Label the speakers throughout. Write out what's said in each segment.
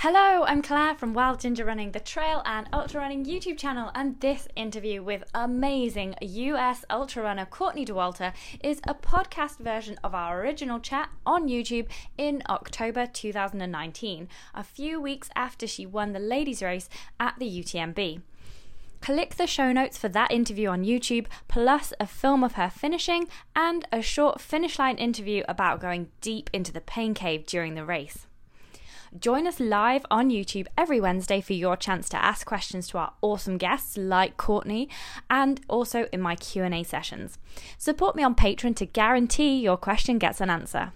Speaker 1: Hello, I'm Claire from Wild Ginger Running, the trail and ultra running YouTube channel, and this interview with amazing US ultra runner Courtney Dauwalter is a podcast version of our original chat on YouTube in October 2019, a few weeks after she won the ladies' race at the UTMB. Click the show notes for that interview on YouTube, plus a film of her finishing and a short finish line interview about going deep into the pain cave during the race. Join us live on YouTube every Wednesday for your chance to ask questions to our awesome guests like Courtney and also in my Q&A sessions. Support me on Patreon to guarantee your question gets an answer.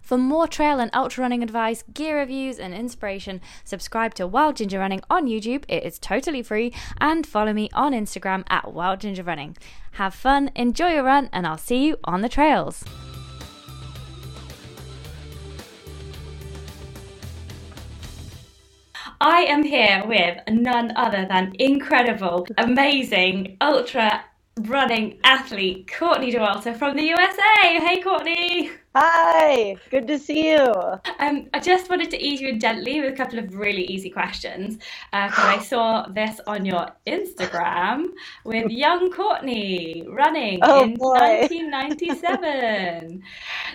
Speaker 1: For more trail and ultra running advice, gear reviews, and inspiration, subscribe to Wild Ginger Running on YouTube. It is totally free. And follow me on Instagram at Wild Ginger Running. Have fun, enjoy your run, and I'll see you on the trails. I am here with none other than incredible, amazing, ultra running athlete Courtney Dauwalter from the USA. Hey, Courtney.
Speaker 2: Hi, good to see you.
Speaker 1: Um, I just wanted to ease you in gently with a couple of really easy questions because uh, I saw this on your Instagram with young Courtney running oh, in boy. 1997.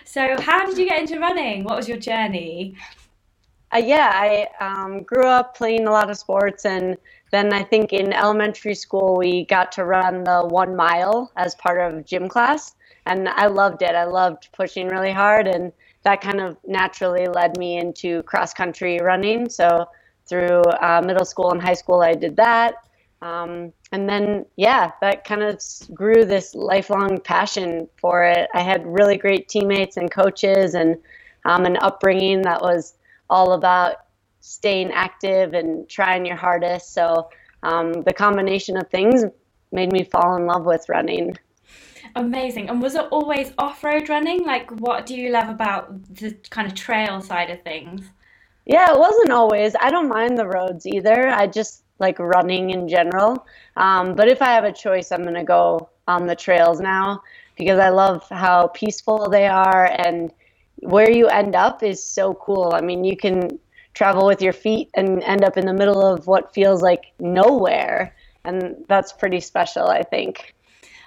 Speaker 1: so, how did you get into running? What was your journey?
Speaker 2: Uh, yeah, I um, grew up playing a lot of sports, and then I think in elementary school we got to run the one mile as part of gym class, and I loved it. I loved pushing really hard, and that kind of naturally led me into cross country running. So through uh, middle school and high school, I did that. Um, and then, yeah, that kind of grew this lifelong passion for it. I had really great teammates and coaches, and um, an upbringing that was all about staying active and trying your hardest. So um, the combination of things made me fall in love with running.
Speaker 1: Amazing. And was it always off road running? Like, what do you love about the kind of trail side of things?
Speaker 2: Yeah, it wasn't always. I don't mind the roads either. I just like running in general. Um, but if I have a choice, I'm going to go on the trails now because I love how peaceful they are and where you end up is so cool. I mean, you can travel with your feet and end up in the middle of what feels like nowhere. And that's pretty special, I think.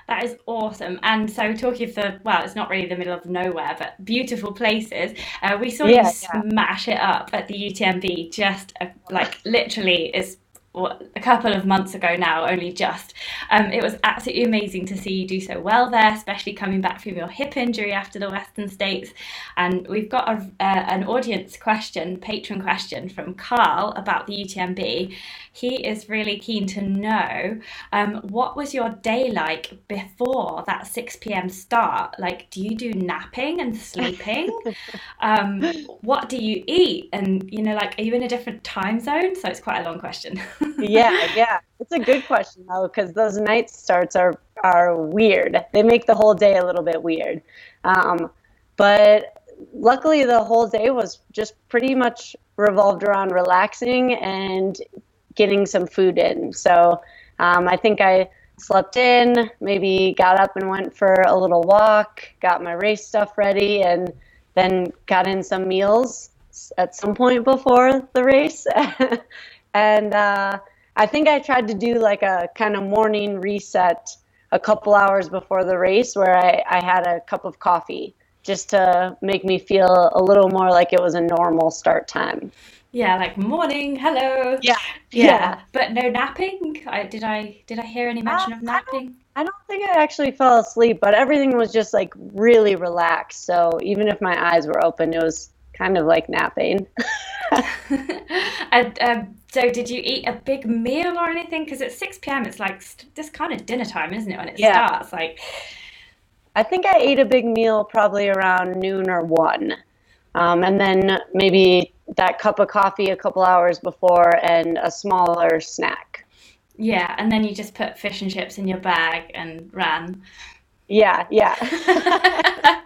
Speaker 1: That is awesome. And so, talking of the, well, it's not really the middle of nowhere, but beautiful places. Uh, we saw yeah, you smash yeah. it up at the UTMB, just uh, like literally, is a couple of months ago now, only just. Um, it was absolutely amazing to see you do so well there, especially coming back from your hip injury after the Western States. And we've got a, uh, an audience question, patron question from Carl about the UTMB. He is really keen to know um, what was your day like before that 6 p.m. start? Like, do you do napping and sleeping? um, what do you eat? And, you know, like, are you in a different time zone? So it's quite a long question.
Speaker 2: yeah, yeah. It's a good question though, because those night starts are are weird. They make the whole day a little bit weird. Um, but luckily, the whole day was just pretty much revolved around relaxing and getting some food in. So um, I think I slept in, maybe got up and went for a little walk, got my race stuff ready, and then got in some meals at some point before the race. and uh, I think I tried to do like a kind of morning reset a couple hours before the race where I, I had a cup of coffee just to make me feel a little more like it was a normal start time.
Speaker 1: Yeah, like morning, hello.
Speaker 2: Yeah,
Speaker 1: yeah, yeah. but no napping. I, did I did I hear any mention uh, of napping?
Speaker 2: I don't, I don't think I actually fell asleep, but everything was just like really relaxed. So even if my eyes were open, it was kind of like napping.
Speaker 1: and um, so, did you eat a big meal or anything? Because at six p.m., it's like this kind of dinner time, isn't it? When it yeah. starts, like.
Speaker 2: I think I ate a big meal probably around noon or one, um, and then maybe that cup of coffee a couple hours before and a smaller snack.
Speaker 1: Yeah, and then you just put fish and chips in your bag and ran.
Speaker 2: Yeah, yeah.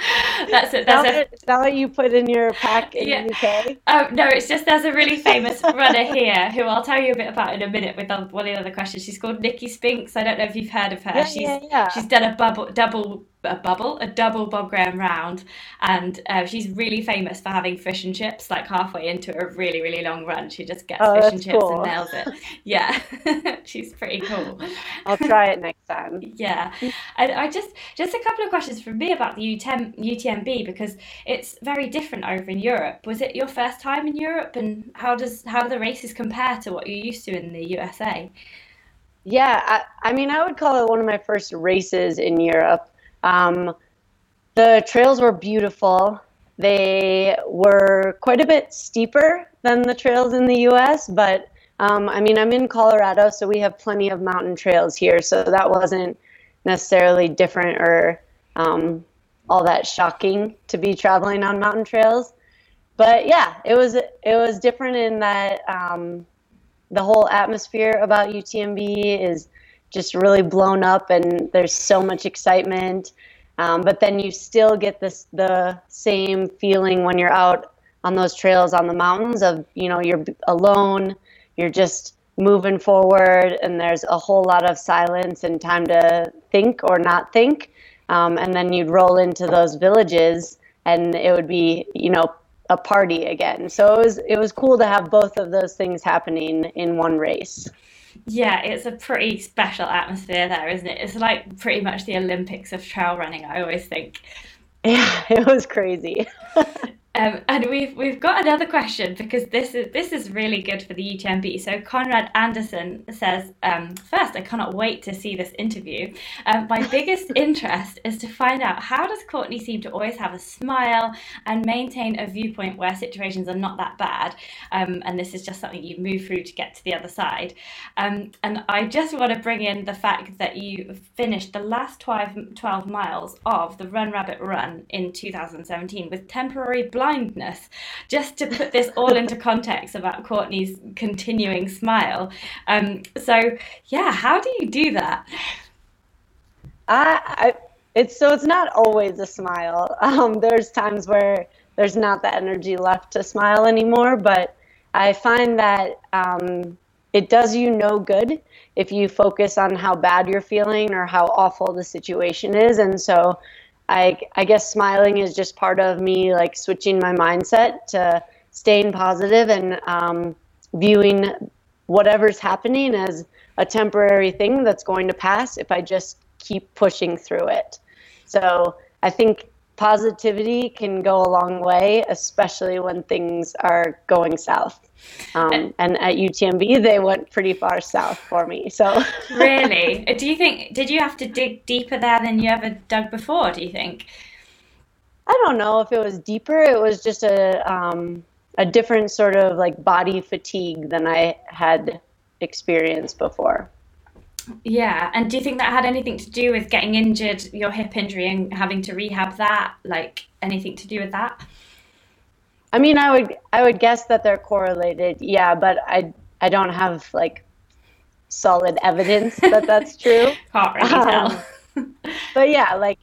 Speaker 1: that's it. That's.
Speaker 2: Is that what you put in your pack in yeah. the UK?
Speaker 1: Oh no, it's just there's a really famous runner here who I'll tell you a bit about in a minute with one of the other questions. She's called Nicky Spinks. I don't know if you've heard of her.
Speaker 2: Yeah,
Speaker 1: she's
Speaker 2: yeah, yeah.
Speaker 1: she's done a bubble, double a bubble, a double Bob Graham round, and uh, she's really famous for having fish and chips like halfway into a really really long run. She just gets oh, fish and chips cool. and nails it. Yeah, she's pretty cool.
Speaker 2: I'll try it next time.
Speaker 1: yeah, and I just just a couple of questions from me about the UTM, UTMB because it's very different over in Europe. Was it your first time in Europe, and how does how do the races compare to what you're used to in the USA?
Speaker 2: Yeah, I, I mean, I would call it one of my first races in Europe. Um, the trails were beautiful. They were quite a bit steeper than the trails in the US, but um, I mean, I'm in Colorado, so we have plenty of mountain trails here, so that wasn't necessarily different or um, all that shocking to be traveling on mountain trails. But yeah, it was it was different in that um, the whole atmosphere about UTMB is just really blown up and there's so much excitement. Um, but then you still get this the same feeling when you're out on those trails on the mountains of you know you're alone, you're just moving forward, and there's a whole lot of silence and time to think or not think. Um, and then you'd roll into those villages, and it would be you know a party again. So it was it was cool to have both of those things happening in one race.
Speaker 1: Yeah, it's a pretty special atmosphere there, isn't it? It's like pretty much the Olympics of trail running, I always think.
Speaker 2: Yeah, it was crazy.
Speaker 1: Um, and we've we've got another question because this is this is really good for the UTMB. So Conrad Anderson says, um, first, I cannot wait to see this interview. Um, my biggest interest is to find out how does Courtney seem to always have a smile and maintain a viewpoint where situations are not that bad, um, and this is just something you move through to get to the other side. Um, and I just want to bring in the fact that you finished the last 12, 12 miles of the Run Rabbit Run in 2017 with temporary blindness, just to put this all into context about Courtney's continuing smile. Um, so, yeah, how do you do that?
Speaker 2: I, I it's so it's not always a smile. Um, there's times where there's not the energy left to smile anymore, but I find that um, it does you no good if you focus on how bad you're feeling or how awful the situation is. And so I, I guess smiling is just part of me like switching my mindset to staying positive and um, viewing whatever's happening as a temporary thing that's going to pass if I just keep pushing through it. So I think positivity can go a long way, especially when things are going south. Um, and at UTMB, they went pretty far south for me. So
Speaker 1: really, do you think? Did you have to dig deeper there than you ever dug before? Do you think?
Speaker 2: I don't know if it was deeper. It was just a um, a different sort of like body fatigue than I had experienced before.
Speaker 1: Yeah, and do you think that had anything to do with getting injured, your hip injury, and having to rehab that? Like anything to do with that?
Speaker 2: I mean, I would I would guess that they're correlated. Yeah, but I I don't have like solid evidence that that's true.
Speaker 1: Can't really um,
Speaker 2: tell. but yeah, like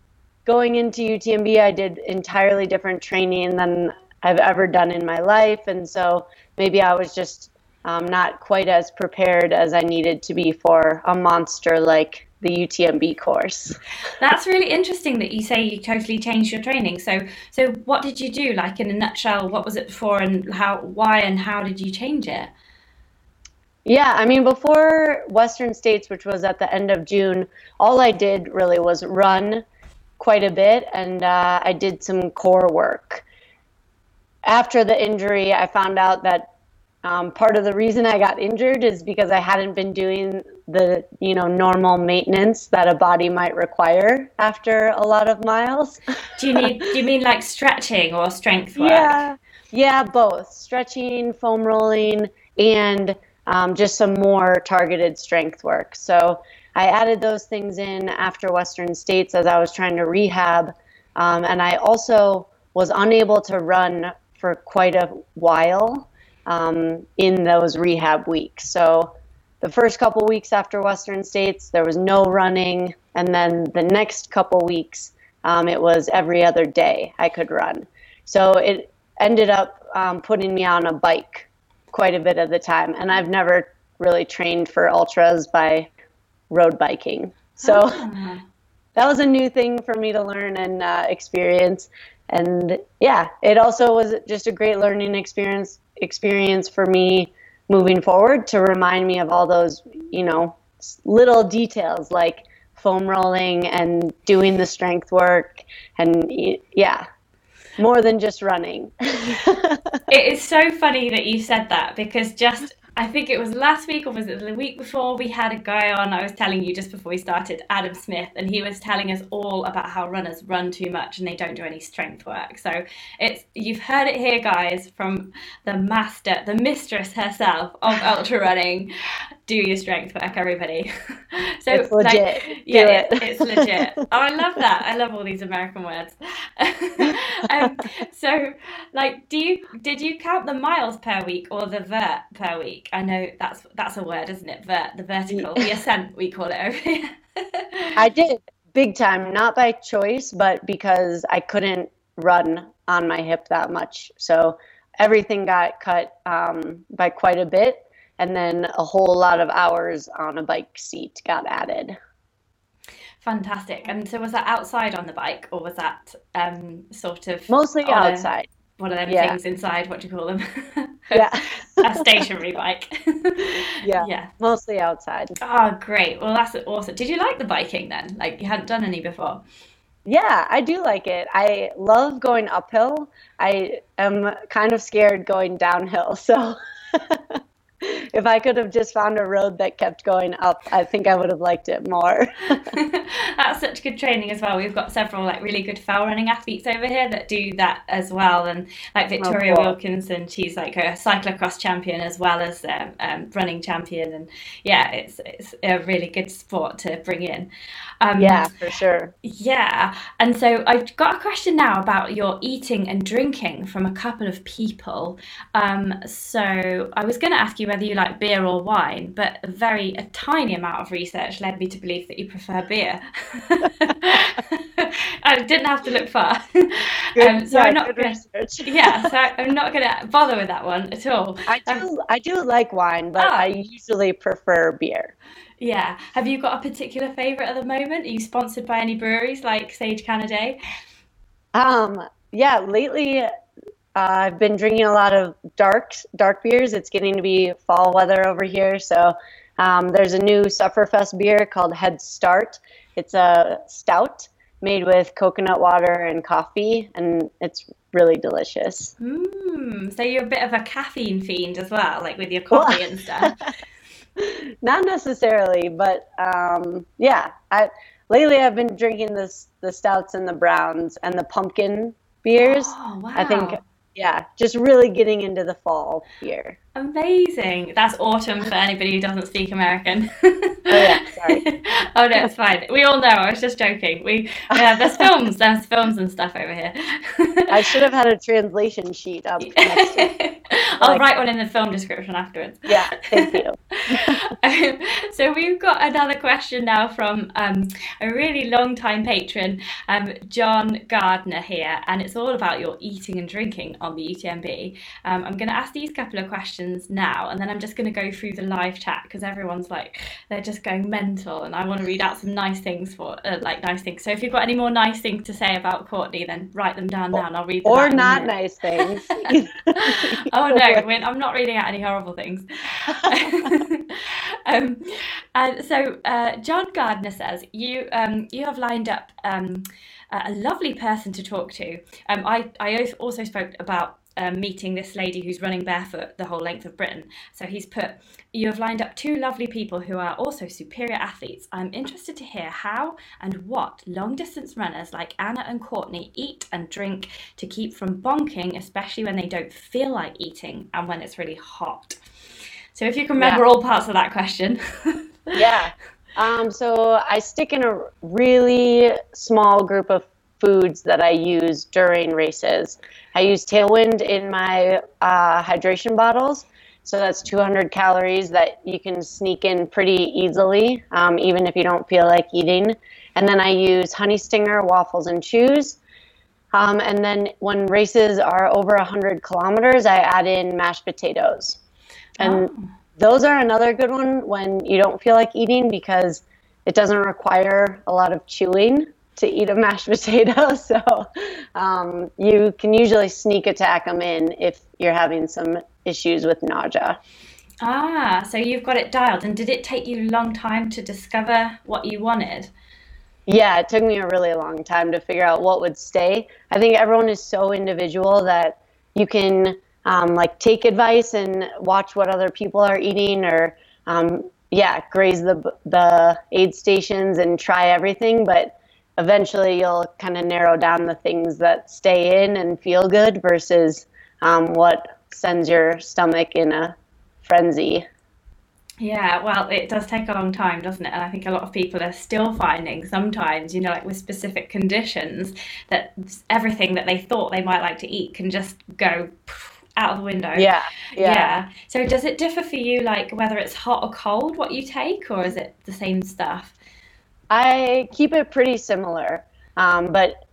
Speaker 2: going into UTMB, I did entirely different training than I've ever done in my life, and so maybe I was just um, not quite as prepared as I needed to be for a monster like the UTMB course.
Speaker 1: That's really interesting that you say you totally changed your training. So, so what did you do? Like in a nutshell, what was it for, and how, why, and how did you change it?
Speaker 2: Yeah, I mean, before Western States, which was at the end of June, all I did really was run quite a bit, and uh, I did some core work. After the injury, I found out that um, part of the reason I got injured is because I hadn't been doing the you know normal maintenance that a body might require after a lot of miles.
Speaker 1: do you need? Do you mean like stretching or strength work?
Speaker 2: Yeah, yeah, both stretching, foam rolling, and um, just some more targeted strength work. So I added those things in after Western States as I was trying to rehab, um, and I also was unable to run for quite a while um, in those rehab weeks. So the first couple weeks after Western States, there was no running, and then the next couple weeks, um, it was every other day I could run. So it ended up um, putting me on a bike quite a bit of the time, and I've never really trained for ultras by road biking. So. Oh. that was a new thing for me to learn and uh, experience. And yeah, it also was just a great learning experience experience for me moving forward to remind me of all those, you know, little details like foam rolling and doing the strength work and yeah, more than just running.
Speaker 1: it is so funny that you said that because just I think it was last week or was it the week before we had a guy on I was telling you just before we started Adam Smith and he was telling us all about how runners run too much and they don't do any strength work. So it's you've heard it here guys from the master, the mistress herself of ultra running. Do your strength work everybody.
Speaker 2: so it's legit.
Speaker 1: Like, yeah, it. It, it's legit. oh, I love that. I love all these American words. um, so like do you did you count the miles per week or the vert per week? I know that's that's a word, isn't it? Vert, the vertical, the ascent, we call it over here.
Speaker 2: I did big time, not by choice, but because I couldn't run on my hip that much. So everything got cut um, by quite a bit, and then a whole lot of hours on a bike seat got added.
Speaker 1: Fantastic. And so was that outside on the bike, or was that um, sort of
Speaker 2: mostly outside?
Speaker 1: one of them yeah. things inside. What do you call them?
Speaker 2: yeah,
Speaker 1: a stationary bike.
Speaker 2: yeah, yeah, mostly outside.
Speaker 1: Oh, great! Well, that's awesome. Did you like the biking then? Like you hadn't done any before?
Speaker 2: Yeah, I do like it. I love going uphill. I am kind of scared going downhill, so if I could have just found a road that kept going up, I think I would have liked it more.
Speaker 1: That's such good training as well. We've got several like really good fell running athletes over here that do that as well, and like Victoria oh, Wilkinson, she's like a cyclocross champion as well as a um, running champion, and yeah, it's it's a really good sport to bring in.
Speaker 2: Um, yeah, for sure.
Speaker 1: Yeah, and so I've got a question now about your eating and drinking from a couple of people. Um, so I was going to ask you whether you like beer or wine, but a very a tiny amount of research led me to believe that you prefer beer. I didn't have to look far.
Speaker 2: Um, so yeah, I'm not gonna,
Speaker 1: yeah, so I'm not going to bother with that one at all.
Speaker 2: I do um, I do like wine, but oh. I usually prefer beer.
Speaker 1: Yeah. Have you got a particular favourite at the moment? Are you sponsored by any breweries like Sage Canada?
Speaker 2: Um, yeah, lately uh, I've been drinking a lot of dark dark beers. It's getting to be fall weather over here, so um, there's a new Sufferfest beer called Head Start. It's a stout made with coconut water and coffee, and it's really delicious.
Speaker 1: Mm, so you're a bit of a caffeine fiend as well, like with your coffee and stuff.
Speaker 2: Not necessarily, but um, yeah. I lately I've been drinking this the stouts and the browns and the pumpkin beers.
Speaker 1: Oh, wow.
Speaker 2: I think yeah, just really getting into the fall here.
Speaker 1: Amazing. That's autumn for anybody who doesn't speak American.
Speaker 2: oh yeah, sorry.
Speaker 1: oh no, it's fine. We all know. I was just joking. We yeah, there's films, there's films and stuff over here.
Speaker 2: I should have had a translation sheet up.
Speaker 1: I'll like, write one in the film description afterwards.
Speaker 2: Yeah, thank you.
Speaker 1: um, so we've got another question now from um, a really long time patron, um, John Gardner here, and it's all about your eating and drinking on the UTMB. Um, I'm going to ask these couple of questions now, and then I'm just going to go through the live chat because everyone's like they're just going mental, and I want to read out some nice things for uh, like nice things. So if you've got any more nice things to say about Courtney, then write them down now, and I'll read them.
Speaker 2: Or not nice things.
Speaker 1: oh no, I'm not reading out any horrible things. um, and so uh, John Gardner says you um, you have lined up um, a lovely person to talk to. Um, I I also spoke about um, meeting this lady who's running barefoot the whole length of Britain. So he's put, You have lined up two lovely people who are also superior athletes. I'm interested to hear how and what long distance runners like Anna and Courtney eat and drink to keep from bonking, especially when they don't feel like eating and when it's really hot. So if you can remember yeah. all parts of that question.
Speaker 2: yeah. Um, so I stick in a really small group of foods that I use during races. I use Tailwind in my uh, hydration bottles. So that's 200 calories that you can sneak in pretty easily, um, even if you don't feel like eating. And then I use Honey Stinger waffles and chews. Um, and then when races are over 100 kilometers, I add in mashed potatoes. And oh. those are another good one when you don't feel like eating because it doesn't require a lot of chewing to eat a mashed potato. So um, you can usually sneak attack them in if you're having some issues with nausea.
Speaker 1: Ah, so you've got it dialed. And did it take you a long time to discover what you wanted?
Speaker 2: Yeah, it took me a really long time to figure out what would stay. I think everyone is so individual that you can um, like take advice and watch what other people are eating or um, yeah, graze the the aid stations and try everything, but eventually you'll kind of narrow down the things that stay in and feel good versus um, what sends your stomach in a frenzy.
Speaker 1: Yeah, well, it does take a long time, doesn't it? And I think a lot of people are still finding sometimes, you know, like with specific conditions, that everything that they thought they might like to eat can just go out of the window.
Speaker 2: Yeah,
Speaker 1: yeah. Yeah. So does it differ for you, like whether it's hot or cold, what you take, or is it the same stuff?
Speaker 2: I keep it pretty similar, um, but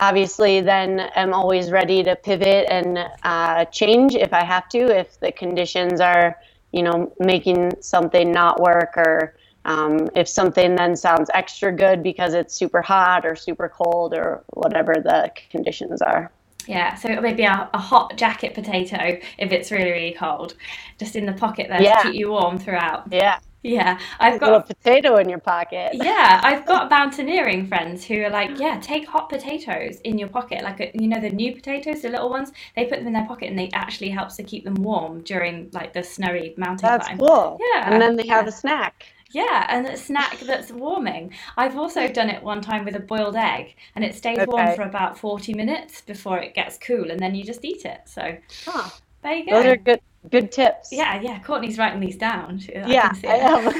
Speaker 2: obviously then I'm always ready to pivot and uh, change if I have to, if the conditions are, you know, making something not work or um, if something then sounds extra good because it's super hot or super cold or whatever the conditions are.
Speaker 1: Yeah, so maybe a, a hot jacket potato if it's really, really cold, just in the pocket there
Speaker 2: Yeah.
Speaker 1: to keep you warm throughout.
Speaker 2: Yeah,
Speaker 1: Yeah, I've got a
Speaker 2: potato in your pocket.
Speaker 1: yeah, I've got mountaineering friends who are like, yeah, take hot potatoes in your pocket, like uh, you know the new potatoes, the little ones. They put them in their pocket, and they actually helps to keep them warm during like the snowy mountain
Speaker 2: That's
Speaker 1: climb.
Speaker 2: cool.
Speaker 1: Yeah,
Speaker 2: And then they have
Speaker 1: yeah.
Speaker 2: a snack.
Speaker 1: Yeah, and a snack that's warming. I've also done it one time with a boiled egg, and it stays warm for about 40 minutes before it gets cool, and then you just eat it. So
Speaker 2: Huh.
Speaker 1: there you
Speaker 2: Those are good good tips.
Speaker 1: Yeah, yeah, Courtney's writing these down. She- I
Speaker 2: Yeah, I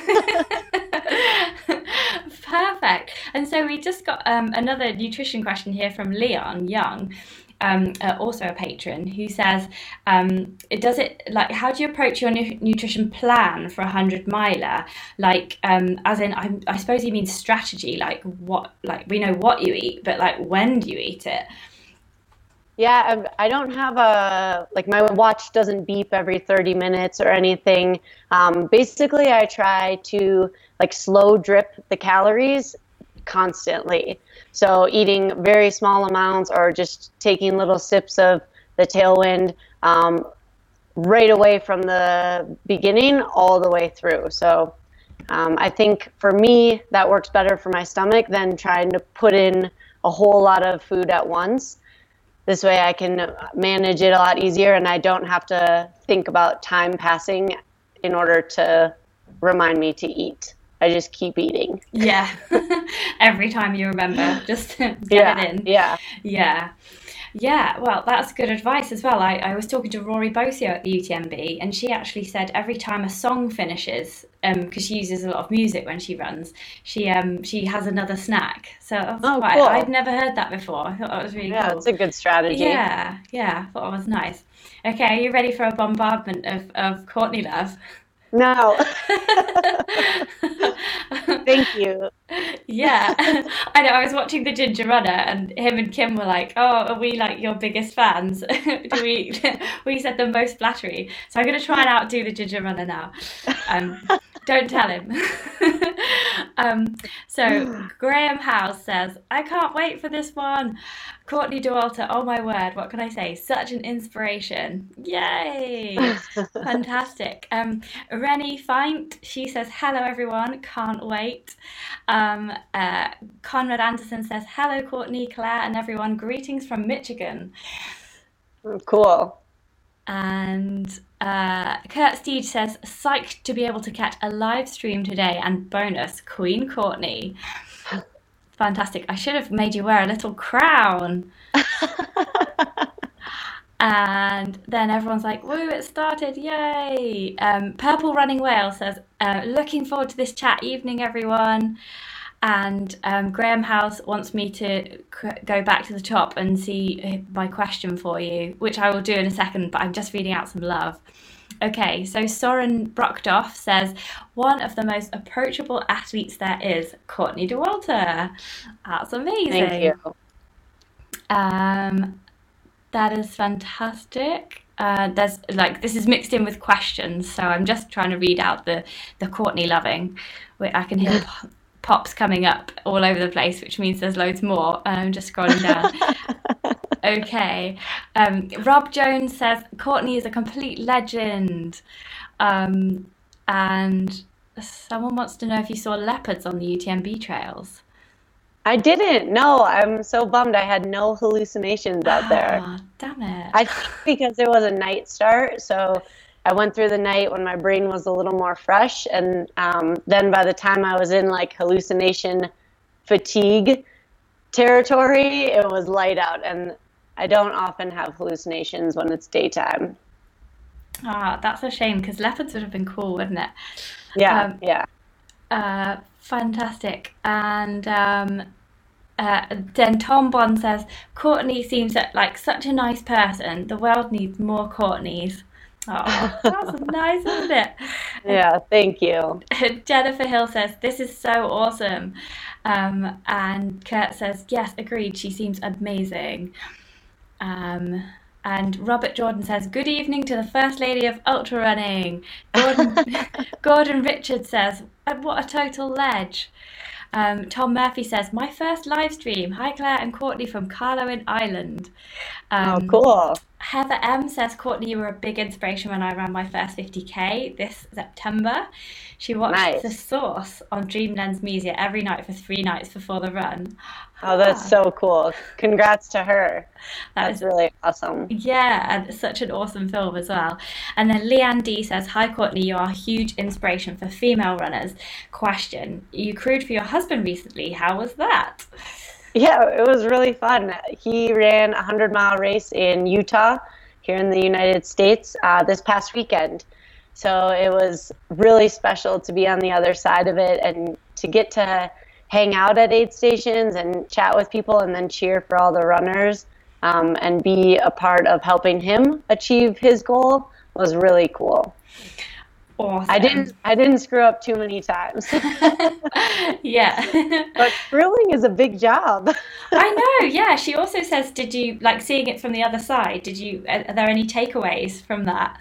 Speaker 1: it. Perfect. And so we just got um, another nutrition question here from Leon Young. Um, uh, also a patron who says, um, it does it like how do you approach your nu- nutrition plan for a hundred miler? Like, um, as in, I, I suppose he means strategy. Like what, like we know what you eat, but like when do you eat it?
Speaker 2: Yeah, I'm- don't have a like my watch doesn't beep every 30 minutes or anything. Um, basically, I try to like slow drip the calories constantly. So eating very small amounts or just taking little sips of the tailwind um, right away from the beginning all the way through. So um, I think for me that works better for my stomach than trying to put in a whole lot of food at once this way I can manage it a lot easier and I don't have to think about time passing in order to remind me to eat. I just keep eating.
Speaker 1: Yeah, every time you remember, just get
Speaker 2: yeah.
Speaker 1: it in.
Speaker 2: Yeah.
Speaker 1: Yeah. Yeah, well, that's good advice as well. I, I was talking to Rory Bosio at the UTMB, and she actually said every time a song finishes, because she uses a lot of music when she runs, she um she has another snack. So
Speaker 2: Oh,
Speaker 1: quite,
Speaker 2: cool.
Speaker 1: I'd never heard that before. I thought that was really
Speaker 2: Yeah,
Speaker 1: cool.
Speaker 2: it's a good strategy.
Speaker 1: Yeah, yeah, I thought it was nice. Okay, are you ready for a bombardment of, of Courtney love?
Speaker 2: No. Thank you.
Speaker 1: Yeah, I know. I was watching the Ginger Runner, and him and Kim were like, "Oh, are we like your biggest fans? Do we we said the most flattery?" So I'm gonna try and outdo the Ginger Runner now. Um, don't tell him. um, so Graham House says, "I can't wait for this one." Courtney Dauwalter, oh my word, what can I say? Such an inspiration! Yay! Fantastic. Um, Rennie Feint, she says, hello everyone, can't wait. Um, uh, Conrad Anderson says, hello Courtney, Claire, and everyone, greetings from Michigan.
Speaker 2: cool.
Speaker 1: And uh, Kurt Steed says, psyched to be able to catch a live stream today and bonus, Queen Courtney. Fantastic. I should have made you wear a little crown. And then everyone's like, woo, it started, yay! Um, Purple Running Whale says, uh, looking forward to this chat evening, everyone. And um, Graham House wants me to c- go back to the top and see my question for you, which I will do in a second, but I'm just reading out some love. Okay, so Soren Brockdoff says, one of the most approachable athletes there is, Courtney Dauwalter. That's amazing.
Speaker 2: Thank you.
Speaker 1: Um, that is fantastic. Uh, there's like this is mixed in with questions, so I'm just trying to read out the the Courtney loving. Wait, I can hear p- pops coming up all over the place, which means there's loads more. I'm just scrolling down. okay. Um, Rob Jones says Courtney is a complete legend. Um, and someone wants to know if you saw leopards on the UTMB trails.
Speaker 2: I didn't. No, I'm so bummed. I had no hallucinations out there.
Speaker 1: Oh, damn it.
Speaker 2: I think because it was a night start, so I went through the night when my brain was a little more fresh, and um, then by the time I was in like hallucination fatigue territory, it was light out, and I don't often have hallucinations when it's daytime.
Speaker 1: Ah, that's a shame because leopards would have been cool, wouldn't it?
Speaker 2: Yeah, um, yeah.
Speaker 1: Uh, fantastic. And um, uh, then Tom Bond says, Courtney seems like such a nice person. The world needs more Courtneys. Oh, that's nice, isn't it?
Speaker 2: Yeah, thank you.
Speaker 1: Jennifer Hill says, This is so awesome. Um, and Kurt says, Yes, agreed. She seems amazing. Um, and Robert Jordan says, Good evening to the First Lady of Ultra Running. Gordon, Gordon Richard says, What a total ledge. Um, Tom Murphy says, My first live stream. Hi, Claire and Courtney from Carlow Island.
Speaker 2: Um, oh, cool.
Speaker 1: Heather M says, Courtney, you were a big inspiration when I ran my first 50k this September. She watched nice. The Source on Dreamlens Media every night for three nights before the run.
Speaker 2: Oh, that's ah. so cool. Congrats to her. That that's is, really awesome.
Speaker 1: Yeah, and such an awesome film as well. And then Leanne D says, Hi, Courtney, you are a huge inspiration for female runners. Question You crewed for your husband recently. How was that?
Speaker 2: Yeah, it was really fun. He ran a 100 mile race in Utah, here in the United States, uh, this past weekend. So it was really special to be on the other side of it and to get to hang out at aid stations and chat with people and then cheer for all the runners um, and be a part of helping him achieve his goal was really cool.
Speaker 1: Awesome.
Speaker 2: I didn't I didn't screw up too many times.
Speaker 1: yeah.
Speaker 2: but crewing is a big job.
Speaker 1: I know. Yeah, she also says did you like seeing it from the other side? Did you are there any takeaways from that?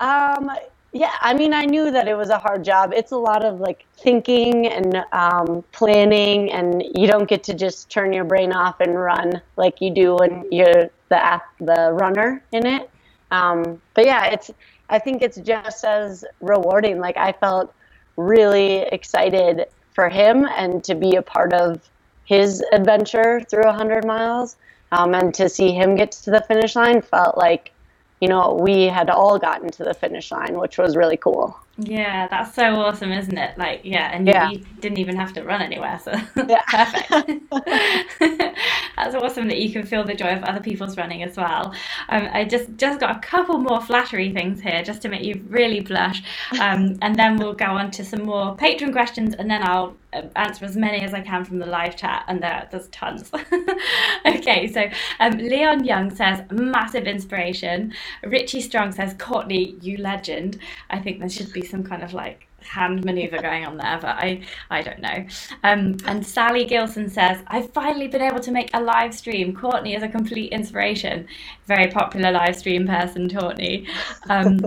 Speaker 2: Um yeah, I mean, I knew that it was a hard job. It's a lot of like thinking and um, planning, and you don't get to just turn your brain off and run like you do when you're the the runner in it. Um, but yeah, it's I think it's just as rewarding. Like I felt really excited for him and to be a part of his adventure through 100 miles, um, and to see him get to the finish line felt like you know, we had all gotten to the finish line, which was really cool.
Speaker 1: Yeah, that's so awesome, isn't it? Like, yeah, and yeah. you didn't even have to run anywhere, so yeah. perfect. that's awesome that you can feel the joy of other people's running as well. Um, I just just got a couple more flattery things here, just to make you really blush, um, and then we'll go on to some more patron questions, and then I'll answer as many as I can from the live chat, and there, there's tons. okay, so um, Leon Young says massive inspiration. Richie Strong says Courtney, you legend. I think there should be some kind of like hand maneuver going on there, but I, I don't know. Um, and Sally Gilson says, I've finally been able to make a live stream. Courtney is a complete inspiration. Very popular live stream person, Courtney. Um,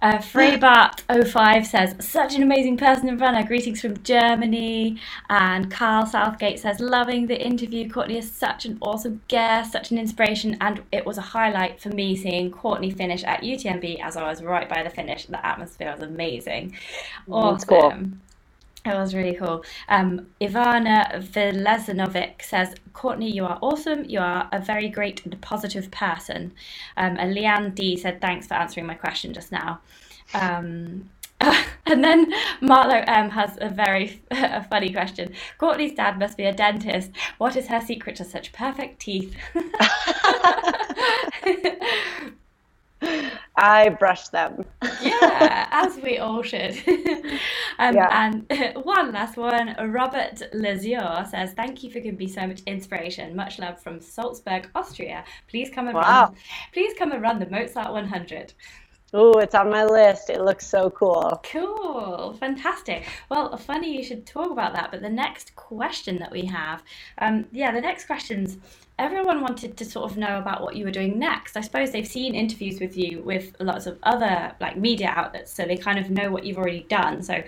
Speaker 1: uh, Freybart05 says, such an amazing person and runner. Greetings from Germany. And Carl Southgate says, loving the interview. Courtney is such an awesome guest, such an inspiration. And it was a highlight for me seeing Courtney finish at UTMB as I was right by the finish. The atmosphere was amazing. Awesome. Cool. It was really cool. Um, Ivana Velezanovic says, Courtney, you are awesome. You are a very great and positive person. Um, and Leanne D said, thanks for answering my question just now. Um, and then Marlo M has a very a funny question. Courtney's dad must be a dentist. What is her secret to such perfect teeth?
Speaker 2: I brush them.
Speaker 1: yeah, as we all should. um, yeah. And one last one. Robert Lezier says, "Thank you for giving me so much inspiration. Much love from Salzburg, Austria. Please come and wow. run. Please come and run the Mozart 100."
Speaker 2: Oh, it's on my list. It looks so cool.
Speaker 1: Cool, fantastic. Well, funny you should talk about that. But the next question that we have, um, yeah, the next questions. Everyone wanted to sort of know about what you were doing next. I suppose they've seen interviews with you with lots of other like media outlets, so they kind of know what you've already done. So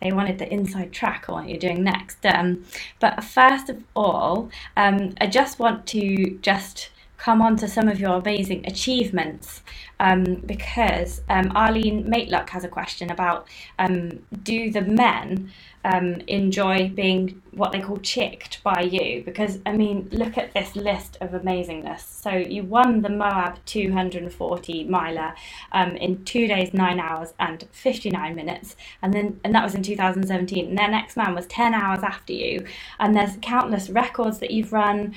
Speaker 1: they wanted the inside track on what you're doing next. Um, but first of all, um, I just want to just come on to some of your amazing achievements um, because um, Arlene Mateluck has a question about um, do the men um, enjoy being what they call chicked by you? Because, I mean, look at this list of amazingness. So, you won the Moab 240 miler um, in two days, nine hours, and 59 minutes. And then, and that was in 2017. And their next man was 10 hours after you. And there's countless records that you've run.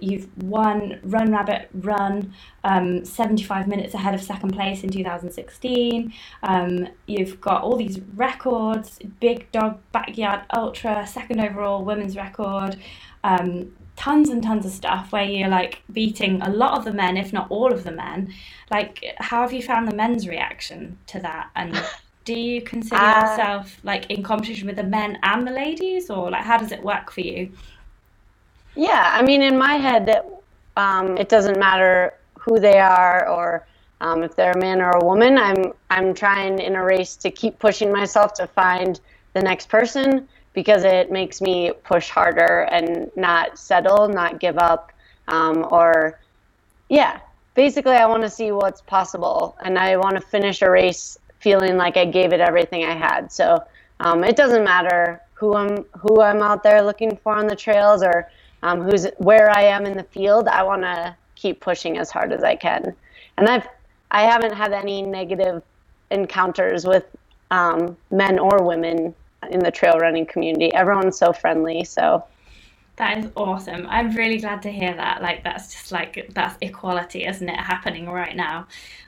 Speaker 1: You've won Run Rabbit Run um, 75 minutes ahead of second place in 2016. Um, you've got all these records Big Dog Backyard Ultra, second overall women's record. Um, tons and tons of stuff where you're like beating a lot of the men, if not all of the men. Like, how have you found the men's reaction to that? And do you consider uh, yourself like in competition with the men and the ladies, or like how does it work for you?
Speaker 2: Yeah, I mean, in my head, um, it doesn't matter who they are or um, if they're a man or a woman. I'm I'm trying in a race to keep pushing myself to find the next person because it makes me push harder and not settle, not give up, um, or yeah. Basically, I want to see what's possible, and I want to finish a race feeling like I gave it everything I had. So um, it doesn't matter who I'm who I'm out there looking for on the trails or um, who's where I am in the field. I want to keep pushing as hard as I can. And I've I haven't had any negative encounters with um, men or women in the trail running community. Everyone's so friendly. So
Speaker 1: that is awesome. I'm really glad to hear that. Like that's just like that's equality, isn't it, happening right now?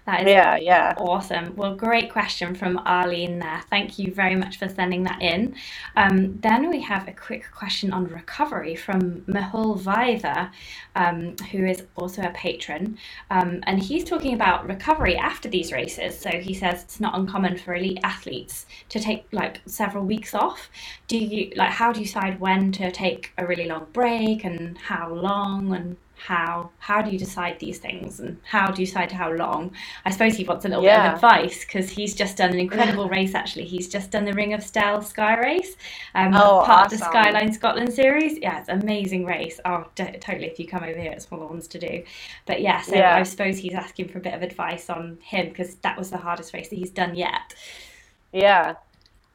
Speaker 1: That is
Speaker 2: yeah, yeah.
Speaker 1: awesome. Well, great question from Arlene there. Thank you very much for sending that in. Um, then we have a quick question on recovery from Mehul Vaidha, um, who is also a patron. Um, and he's talking about recovery after these races. So he says it's not uncommon for elite athletes to take like several weeks off. Do you like how do you decide when to take a really long break and how long and how how do you decide these things and how do you decide how long? I suppose he wants a little yeah. bit of advice because he's just done an incredible race actually. He's just done the Ring of Steall sky race um, oh, part awesome. of the skyline scotland series. Yeah it's an amazing race. Oh d- totally if you come over here it's one of the ones to do. But yeah so yeah. i suppose he's asking for a bit of advice on him because that was the hardest race that he's done yet.
Speaker 2: Yeah.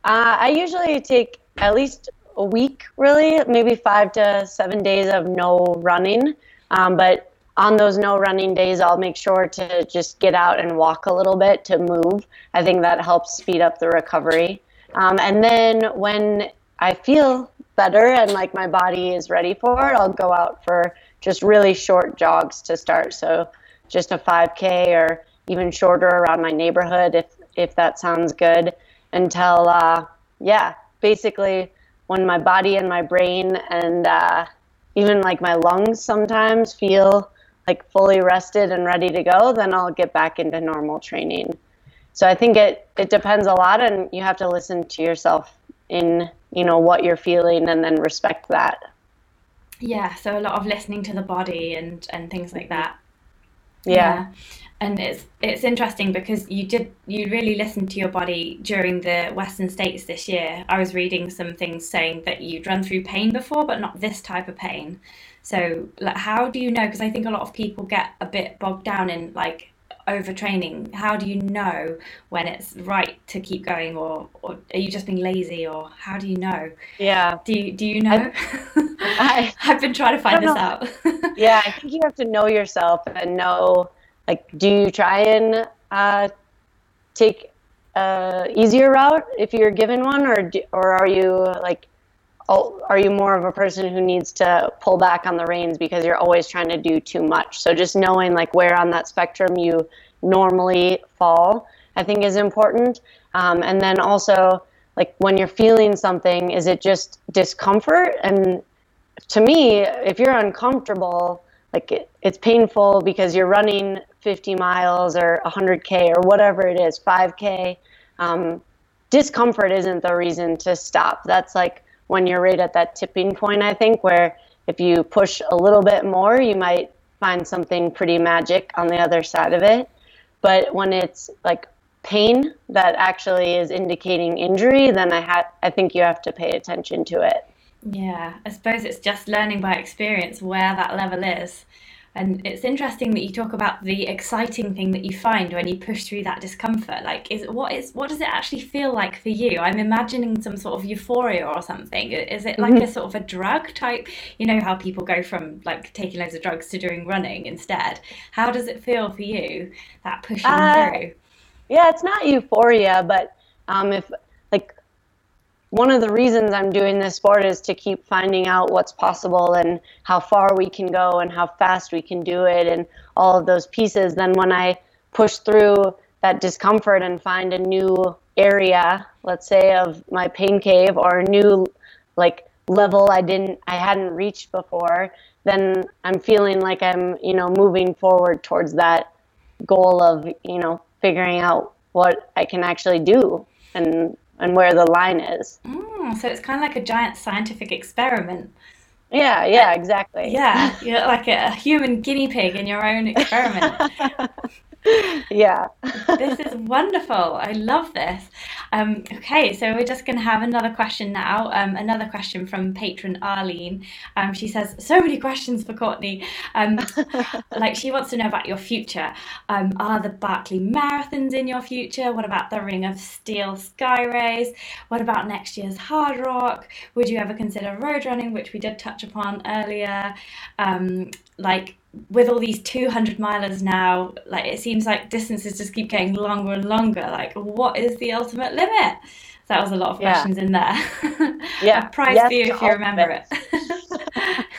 Speaker 2: Uh, i usually take at least a week really maybe five to seven days of no running um, but on those no running days, I'll make sure to just get out and walk a little bit to move. I think that helps speed up the recovery. Um, and then when I feel better and like my body is ready for it, I'll go out for just really short jogs to start. So just a 5K or even shorter around my neighborhood if if that sounds good. Until uh, yeah, basically when my body and my brain and uh, even like my lungs sometimes feel like fully rested and ready to go, then I'll get back into normal training. So I think it it depends a lot and you have to listen to yourself in, you know, what you're feeling and then respect that.
Speaker 1: Yeah, so a lot of listening to the body and and things like that.
Speaker 2: Yeah. yeah
Speaker 1: and it's it's interesting because you did you really listened to your body during the Western States this year. I was reading some things saying that you'd run through pain before, but not this type of pain. So, like, how do you know? Because I think a lot of people get a bit bogged down in like overtraining. How do you know when it's right to keep going, or, or are you just being lazy, or how do you know?
Speaker 2: Yeah.
Speaker 1: Do you do you know? I, have been trying to find this out.
Speaker 2: yeah, I think you have to know yourself and know like do you try and uh, take a easier route if you're given one or do, or are you like are you more of a person who needs to pull back on the reins because you're always trying to do too much? So just knowing like where on that spectrum you normally fall i think is important. Um, and then also like when you're feeling something is it just discomfort? And to me if you're uncomfortable like it, it's painful because you're running 50 miles or 100K or whatever it is, 5K, um, discomfort isn't the reason to stop. That's like when you're right at that tipping point, I think, where if you push a little bit more, you might find something pretty magic on the other side of it. But when it's like pain that actually is indicating injury, then I ha- I think you have to pay attention to it.
Speaker 1: Yeah, I suppose it's just learning by experience where that level is. And it's interesting that you talk about the exciting thing that you find when you push through that discomfort. Like, is what is what does it actually feel like for you? I'm imagining some sort of euphoria or something. Is it like mm-hmm. a sort of a drug type? You know how people go from like taking loads of drugs to doing running instead. How does it feel for you that pushing uh, through?
Speaker 2: Yeah, it's not euphoria, but um, if one of the reasons I'm doing this sport is to keep finding out what's possible and how far we can go and how fast we can do it and all of those pieces. Then when I push through that discomfort and find a new area, let's say of my pain cave or a new like level I didn't I hadn't reached before, then I'm feeling like I'm, you know, moving forward towards that goal of, you know, figuring out what I can actually do and and where the line is.
Speaker 1: Mm, so it's kind of like a giant scientific experiment.
Speaker 2: Yeah, yeah, exactly.
Speaker 1: Yeah, you're like a human guinea pig in your own experiment.
Speaker 2: yeah.
Speaker 1: this is wonderful. I love this. Um, okay, so we're just going to have another question now. Um, another question from patron Arlene. Um, she says, so many questions for Courtney. Um, like, she wants to know about your future. Um, are the Barkley Marathons in your future? What about the Ring of Steall Sky Race? What about next year's Hard Rock? Would you ever consider road running, which we did touch upon earlier? Um, like, with all these 200 milers now like it seems like distances just keep getting longer and longer. Like what is the ultimate limit? That was a lot of questions in there.
Speaker 2: Yeah.
Speaker 1: Prize yes, you if you remember it,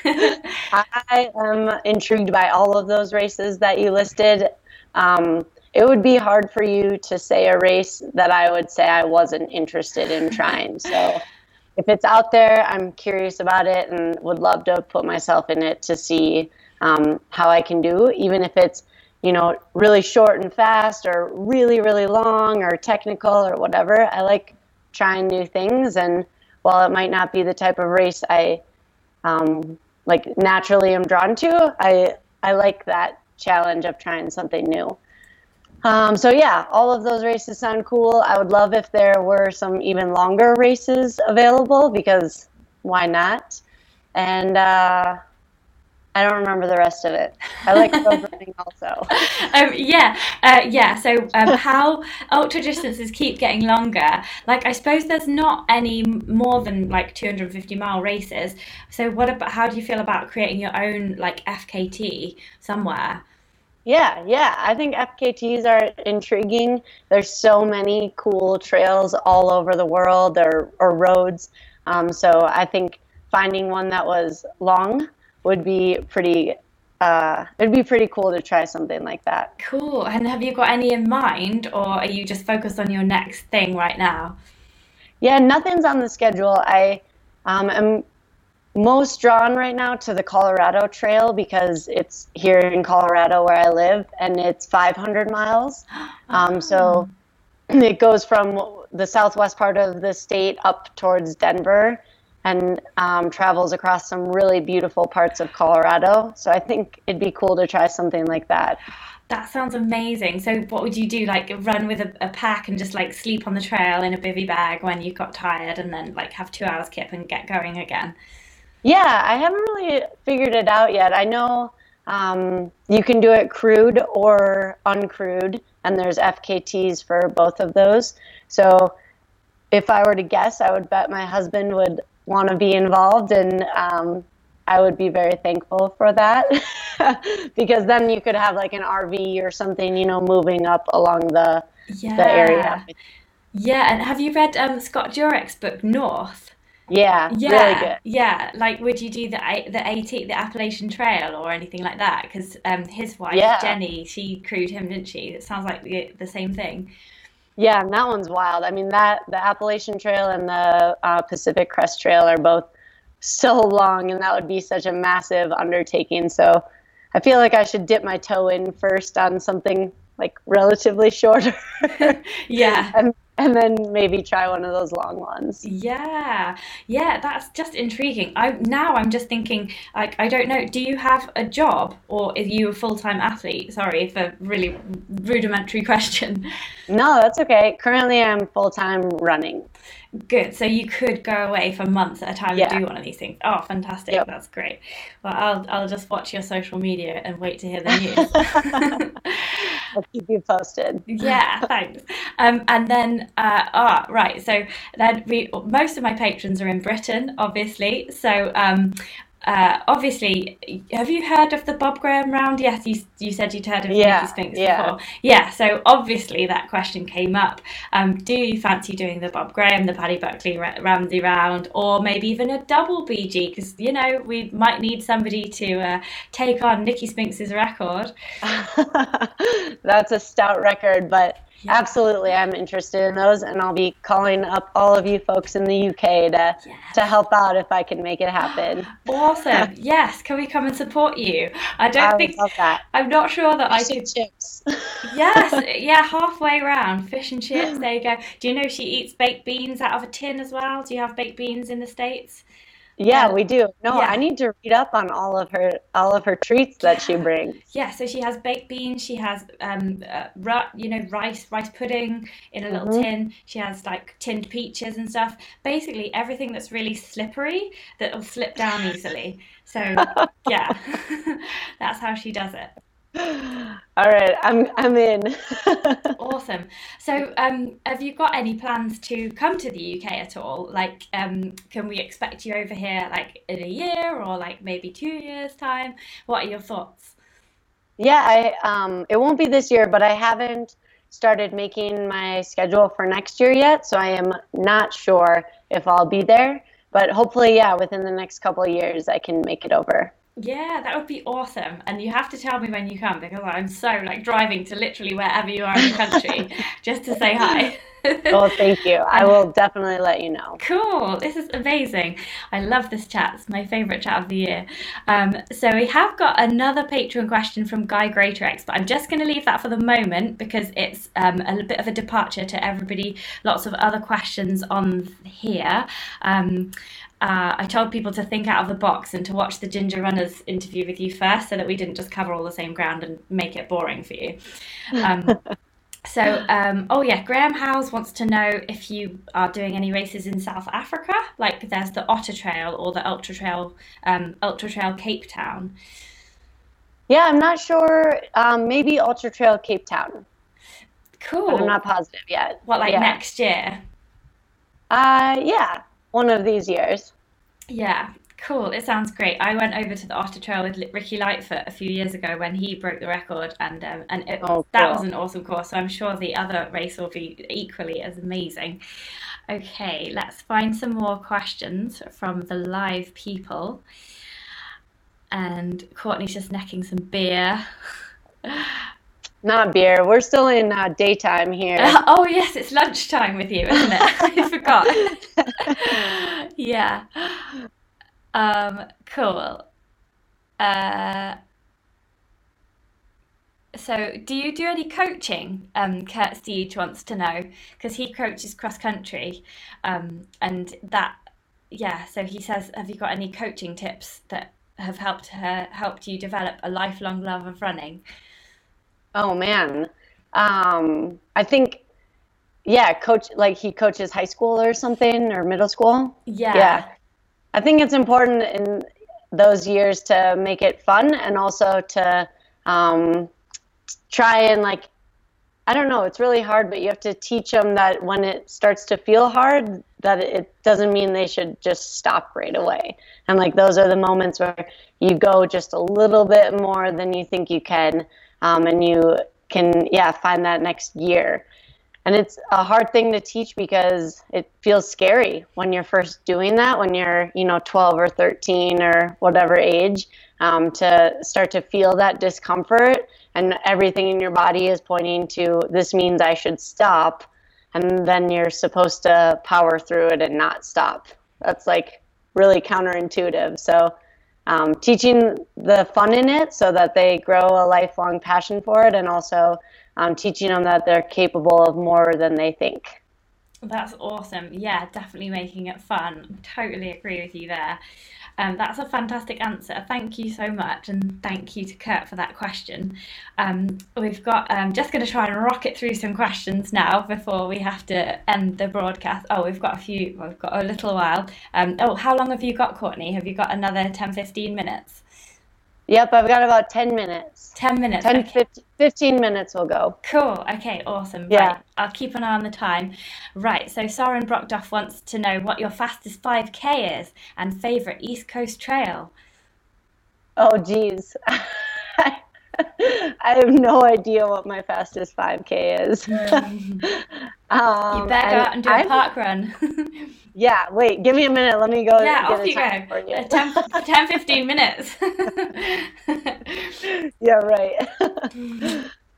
Speaker 2: it. i am intrigued by all of those races that you listed. Um, it would be hard for you to say a race that i would say i wasn't interested in trying. So if it's out there i'm curious about it and would love to put myself in it to see um, how I can do, even if it's you know really short and fast or really really long or technical or whatever. I like trying new things, and while it might not be the type of race I um, like naturally am drawn to, I I like that challenge of trying something new. Um, so yeah, all of those races sound cool. I would love if there were some even longer races available because why not? And uh, I don't remember the rest of it. I like road running also.
Speaker 1: Um, yeah, uh, yeah. So um, how ultra distances keep getting longer? Like I suppose there's not any more than like 250 mile races. So what about? How do you feel about creating your own like FKT somewhere?
Speaker 2: Yeah, yeah. I think FKTs are intriguing. There's so many cool trails all over the world or, or roads. Um, so I think finding one that was long would be pretty uh, it'd be pretty cool to try something like that.
Speaker 1: Cool. And have you got any in mind, or are you just focused on your next thing right now?
Speaker 2: Yeah, nothing's on the schedule. I um, am most drawn right now to the Colorado Trail because it's here in Colorado where I live, and it's 500 miles. Um, so it goes from the southwest part of the state up towards Denver and um, travels across some really beautiful parts of Colorado. So I think it'd be cool to try something like that.
Speaker 1: That sounds amazing. So, what would you do? Like, run with a, a, pack and just like sleep on the trail in a bivy bag when you got tired, and then like have two hours kip and get going again?
Speaker 2: Yeah, I haven't really figured it out yet. I know um, you can do it crewed or uncrewed, and there's FKTs for both of those. So, if I were to guess, I would bet my husband would want to be involved and um, I would be very thankful for that because then you could have like an RV or something, you know, moving up along the yeah. the area.
Speaker 1: Yeah, and have you read um, Scott Jurek's book North?
Speaker 2: Yeah, yeah, really good.
Speaker 1: Yeah, like would you do the the AT the Appalachian Trail or anything like that? Because um, his wife yeah. Jenny, she crewed him, didn't she? It sounds like the the same thing.
Speaker 2: Yeah, and that one's wild. I mean, that the Appalachian Trail and the uh, Pacific Crest Trail are both so long, and that would be such a massive undertaking. So I feel like I should dip my toe in first on something like relatively shorter.
Speaker 1: yeah.
Speaker 2: and and then maybe try one of those long ones.
Speaker 1: Yeah, yeah, that's just intriguing. I now I'm just thinking, like, I don't know. Do you have a job, or are you a full time athlete? Sorry for really rudimentary question.
Speaker 2: No, that's okay. Currently, I'm full time running.
Speaker 1: Good. So you could go away for months at a time yeah. and do one of these things. Oh, fantastic! Yep. That's great. Well, I'll I'll just watch your social media and wait to hear the
Speaker 2: news. I'll keep you posted.
Speaker 1: yeah, thanks. Um, and then, uh, ah, right. So then we most of my patrons are in Britain, obviously. So um, uh, obviously, have you heard of the Bob Graham round? Yes, you, you said you'd heard of yeah, Nicky Spinks yeah. before. Yeah, so obviously that question came up. Um, do you fancy doing the Bob Graham, the Paddy Buckley Ramsay round, or maybe even a double BG? Because, you know, we might need somebody to uh, take on Nicky Spinks's record.
Speaker 2: That's a stout record, but. Absolutely, I'm interested in those, and I'll be calling up all of you folks in the UK to yes. to help out if I can make it happen.
Speaker 1: Awesome! yes, can we come and support you? I don't
Speaker 2: I
Speaker 1: think. I'm not sure that
Speaker 2: fish
Speaker 1: I
Speaker 2: could. chips.
Speaker 1: yes, yeah, halfway around fish and chips. There you go. Do you know she eats baked beans out of a tin as well? Do you have baked beans in the states?
Speaker 2: Yeah, we do. No, yeah. I need to read up on all of her all of her treats that she brings.
Speaker 1: Yeah, so she has baked beans. She has um, uh, you know, rice rice pudding in a little mm-hmm. tin. She has like tinned peaches and stuff. Basically, everything that's really slippery that will slip down easily. So yeah, that's how she does it.
Speaker 2: All right, I'm I'm in.
Speaker 1: awesome. So, um, have you got any plans to come to the UK at all? Like, um, can we expect you over here like in a year or like maybe two years time? What are your thoughts?
Speaker 2: Yeah, I um, it won't be this year, but I haven't started making my schedule for next year yet, so I am not sure if I'll be there. But hopefully, yeah, within the next couple of years, I can make it over.
Speaker 1: Yeah, that would be awesome. And you have to tell me when you come because I'm so like driving to literally wherever you are in the country just to say hi.
Speaker 2: well, thank you. I will definitely let you know.
Speaker 1: Cool. This is amazing. I love this chat. It's my favourite chat of the year. Um, so we have got another Patreon question from Guy Greatorex, but I'm just going to leave that for the moment because it's um, a bit of a departure to everybody. Lots of other questions on here. Um, uh, I told people to think out of the box and to watch the Ginger Runners interview with you first so that we didn't just cover all the same ground and make it boring for you. Um, so, um, oh yeah, Graham Howes wants to know if you are doing any races in South Africa, like there's the Otter Trail or the Ultra Trail, um, Ultra Trail Cape Town.
Speaker 2: Yeah, I'm not sure. Um, maybe Ultra Trail Cape Town.
Speaker 1: Cool.
Speaker 2: I'm not positive yet.
Speaker 1: What, like
Speaker 2: yeah.
Speaker 1: next year?
Speaker 2: Uh, yeah, one of these years.
Speaker 1: Yeah, cool. It sounds great. I went over to the Otter Trail with Ricky Lightfoot a few years ago when he broke the record, and um, and it, oh, cool. that was an awesome course. So I'm sure the other race will be equally as amazing. Okay, let's find some more questions from the live people. And Courtney's just necking some beer.
Speaker 2: Not beer. We're still in uh, daytime here.
Speaker 1: Uh, oh yes, it's lunchtime with you, isn't it? I forgot. yeah. Um, cool. Uh, so, do you do any coaching? Um, Kurt Steege wants to know because he coaches cross country, um, and that, yeah. So he says, have you got any coaching tips that have helped her helped you develop a lifelong love of running?
Speaker 2: Oh man, um, I think yeah, coach like he coaches high school or something or middle school.
Speaker 1: Yeah,
Speaker 2: yeah. I think it's important in those years to make it fun and also to um, try and like I don't know, it's really hard, but you have to teach them that when it starts to feel hard, that it doesn't mean they should just stop right away. And like those are the moments where you go just a little bit more than you think you can um, and you can yeah find that next year. And it's a hard thing to teach because it feels scary when you're first doing that when you're you know 12 or 13 or whatever age um, to start to feel that discomfort and everything in your body is pointing to this means i should stop and then you're supposed to power through it and not stop. That's like really counterintuitive. So um, teaching the fun in it so that they grow a lifelong passion for it, and also um, teaching them that they're capable of more than they think.
Speaker 1: That's awesome. Yeah, definitely making it fun. Totally agree with you there. Um, that's a fantastic answer. Thank you so much, and thank you to Kurt for that question. Um, we've got um, just going to try and rocket through some questions now before we have to end the broadcast. Oh, we've got a few. We've got a little while. Um, oh, how long have you got, Courtney? Have you got another 10, 15 minutes?
Speaker 2: Yep, I've got about 10 minutes.
Speaker 1: 10 minutes.
Speaker 2: 10,
Speaker 1: okay.
Speaker 2: 15, 15 minutes will go.
Speaker 1: Cool. Okay, awesome.
Speaker 2: Yeah.
Speaker 1: Right. I'll keep an eye on the time. Right. So Soren Brockdoff wants to know what your fastest 5K is and favorite East Coast trail.
Speaker 2: Oh, geez. I have no idea what my fastest 5K is.
Speaker 1: Um, you better go out and do a I'm, park run.
Speaker 2: yeah, wait, give me a minute. Let me go.
Speaker 1: Yeah, off you go. For you. 10, 10, 15 minutes.
Speaker 2: yeah, right.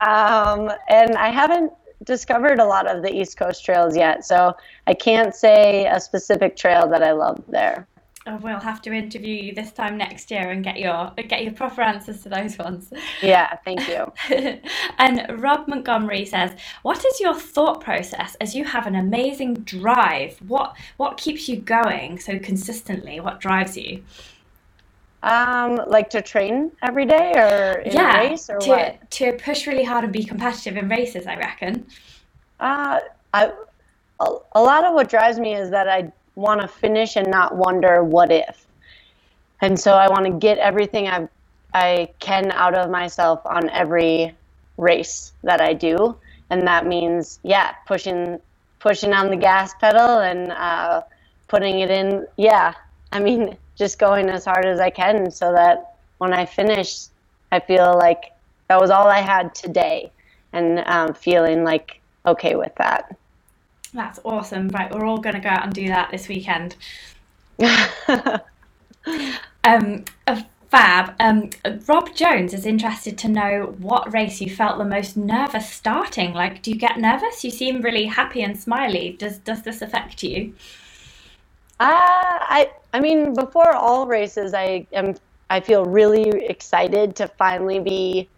Speaker 2: um, and I haven't discovered a lot of the East Coast trails yet, so I can't say a specific trail that I love there.
Speaker 1: Oh, we'll have to interview you this time next year and get your get your proper answers to those ones.
Speaker 2: Yeah, thank you.
Speaker 1: and Rob Montgomery says, "What is your thought process as you have an amazing drive? What what keeps you going so consistently? What drives you?"
Speaker 2: Um, like to train every day or in
Speaker 1: yeah,
Speaker 2: a race or
Speaker 1: to,
Speaker 2: what?
Speaker 1: To push really hard and be competitive in races, I reckon.
Speaker 2: Uh, I a, a lot of what drives me is that I want to finish and not wonder what if. And so I want to get everything I I can out of myself on every race that I do, and that means yeah, pushing pushing on the gas pedal and uh, putting it in. Yeah, I mean just going as hard as I can so that when I finish, I feel like that was all I had today, and um, feeling like okay with that.
Speaker 1: That's awesome. Right, we're all going to go out and do that this weekend. um, fab. Um, Rob Jones is interested to know what race you felt the most nervous starting. Like, do you get nervous? You seem really happy and smiley. Does does this affect you?
Speaker 2: Uh, I I mean, before all races, I am I feel really excited to finally be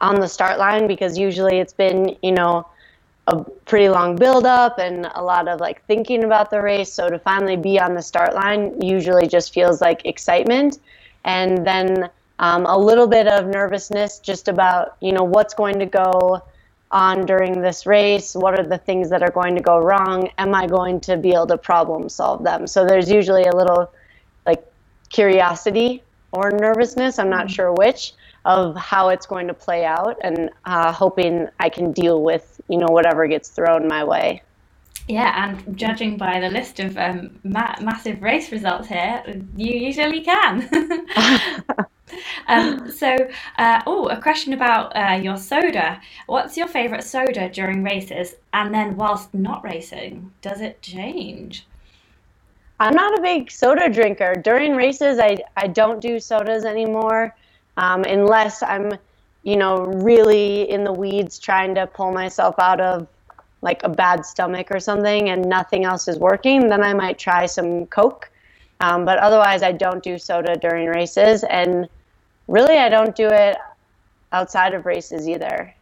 Speaker 2: on the start line because usually it's been you know a pretty long build up and a lot of like thinking about the race. So to finally be on the start line usually just feels like excitement. And then um, a little bit of nervousness just about, you know, what's going to go on during this race? What are the things that are going to go wrong? Am I going to be able to problem solve them? So there's usually a little like curiosity or nervousness. I'm not mm-hmm. sure which of how it's going to play out and uh, hoping I can deal with you know whatever gets thrown my way.
Speaker 1: Yeah, and judging by the list of um, ma- massive race results here, you usually can. um, so, uh, oh, a question about uh, your soda. What's your favourite soda during races? And then, whilst not racing, does it change?
Speaker 2: I'm not a big soda drinker. During races, I, I don't do sodas anymore um, unless I'm, you know, really in the weeds trying to pull myself out of like a bad stomach or something and nothing else is working, then I might try some Coke. Um, but otherwise, I don't do soda during races. And really, I don't do it outside of races either.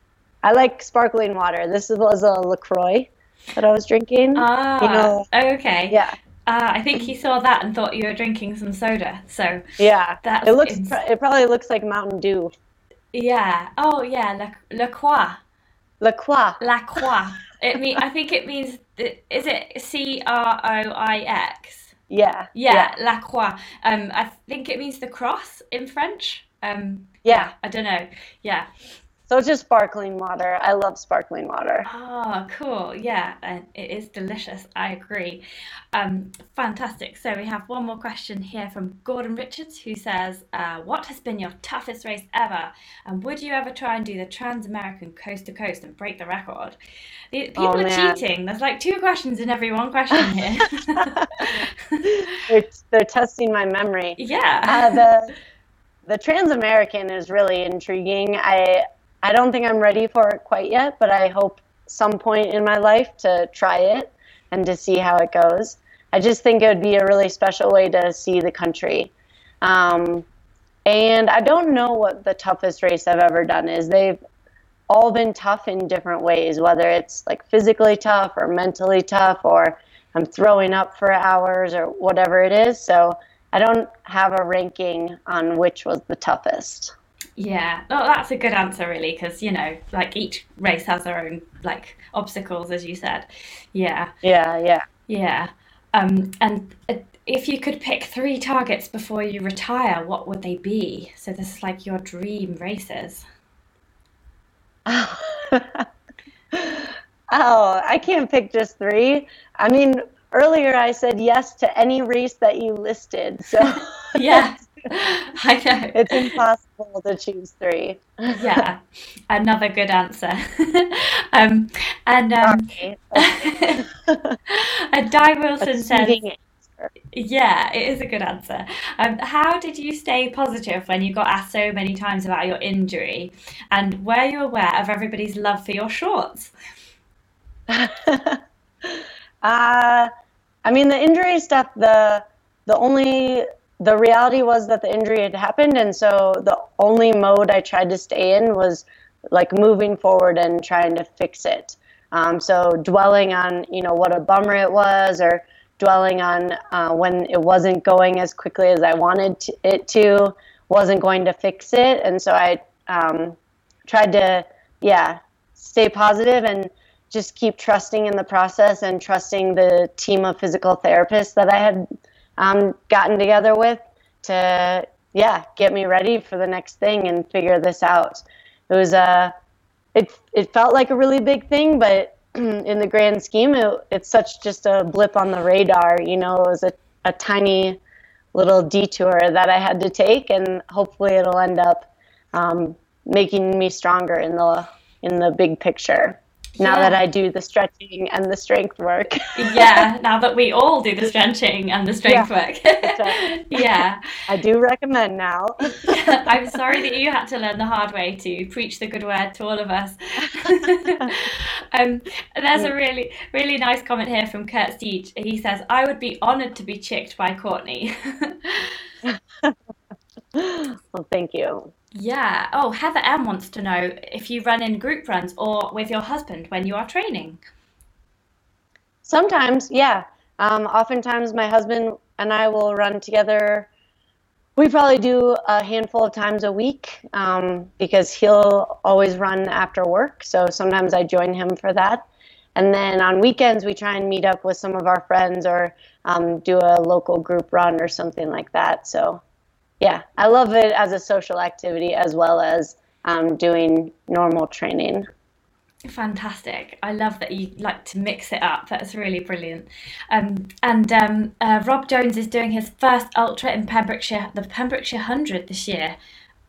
Speaker 2: I like sparkling water. This was a LaCroix that I was drinking.
Speaker 1: Ah, you know, okay.
Speaker 2: Yeah.
Speaker 1: Uh, I think he saw that and thought you were drinking some soda. So
Speaker 2: yeah, that it looks. Ins- it probably looks like Mountain Dew.
Speaker 1: Yeah. Oh yeah. La, La Croix.
Speaker 2: La Croix.
Speaker 1: La Croix. it mean. I think it means. Is it C R O I X?
Speaker 2: Yeah.
Speaker 1: Yeah. La Croix. Um, I think it means the cross in French. Um.
Speaker 2: Yeah.
Speaker 1: yeah I don't know. Yeah.
Speaker 2: So it's just sparkling water. I love sparkling water.
Speaker 1: Oh, cool. Yeah, and it is delicious. I agree. Um, fantastic. So we have one more question here from Gordon Richards who says, uh, What has been your toughest race ever? And would you ever try and do the Trans American coast to coast and break the record? The, people oh, are cheating. There's like two questions in every one question here.
Speaker 2: they're, they're testing my memory.
Speaker 1: Yeah.
Speaker 2: Uh, the the Trans American is really intriguing. I I don't think I'm ready for it quite yet, but I hope some point in my life to try it and to see how it goes. I just think it would be a really special way to see the country. Um, And I don't know what the toughest race I've ever done is. They've all been tough in different ways, whether it's like physically tough or mentally tough or I'm throwing up for hours or whatever it is. So I don't have a ranking on which was the toughest.
Speaker 1: Yeah, well, that's a good answer, really, because you know, like each race has their own like obstacles, as you said. Yeah.
Speaker 2: Yeah, yeah,
Speaker 1: yeah. Um, and uh, if you could pick three targets before you retire, what would they be? So this is like your dream races.
Speaker 2: oh, I can't pick just three. I mean, earlier I said yes to any race that you listed. So
Speaker 1: yeah, I know.
Speaker 2: It's impossible to choose three.
Speaker 1: yeah, another good answer. um, and um, and Di Wilson says, yeah, it is a good answer. Um, how did you stay positive when you got asked so many times about your injury? And were you aware of everybody's love for your shorts?
Speaker 2: uh, I mean, the injury stuff, the, the only, the reality was that the injury had happened. And so the only mode I tried to stay in was like moving forward and trying to fix it. Um, so dwelling on, you know, what a bummer it was or dwelling on uh, when it wasn't going as quickly as I wanted to, it to, wasn't going to fix it. And so I um, tried to, yeah, stay positive and just keep trusting in the process and trusting the team of physical therapists that I had um, gotten together with to, yeah, get me ready for the next thing and figure this out. It was a, uh, it, it felt like a really big thing, but in the grand scheme, it, it's such just a blip on the radar. You know, it was a, a tiny little detour that I had to take, and hopefully it'll end up um, making me stronger in the in the big picture now yeah. that I do the stretching and the strength work.
Speaker 1: yeah, now that we all do the stretching and the strength yeah, work. yeah.
Speaker 2: I do recommend now.
Speaker 1: I'm sorry that you had to learn the hard way to preach the good word to all of us. um, there's a really, really nice comment here from Kurt Steege. He says, I would be honoured to be chicked by Courtney.
Speaker 2: Well, thank you.
Speaker 1: Yeah. Oh, Heather M wants to know if you run in group runs or with your husband when you are training.
Speaker 2: Sometimes, yeah. Um, oftentimes, my husband and I will run together. We probably do a handful of times a week um, because he'll always run after work. So sometimes I join him for that. And then on weekends, we try and meet up with some of our friends or um, do a local group run or something like that. So yeah, I love it as a social activity as well as um, doing normal training.
Speaker 1: Fantastic. I love that you like to mix it up. That's really brilliant. Um, and um, uh, Rob Jones is doing his first ultra in Pembrokeshire, the Pembrokeshire 100 this year.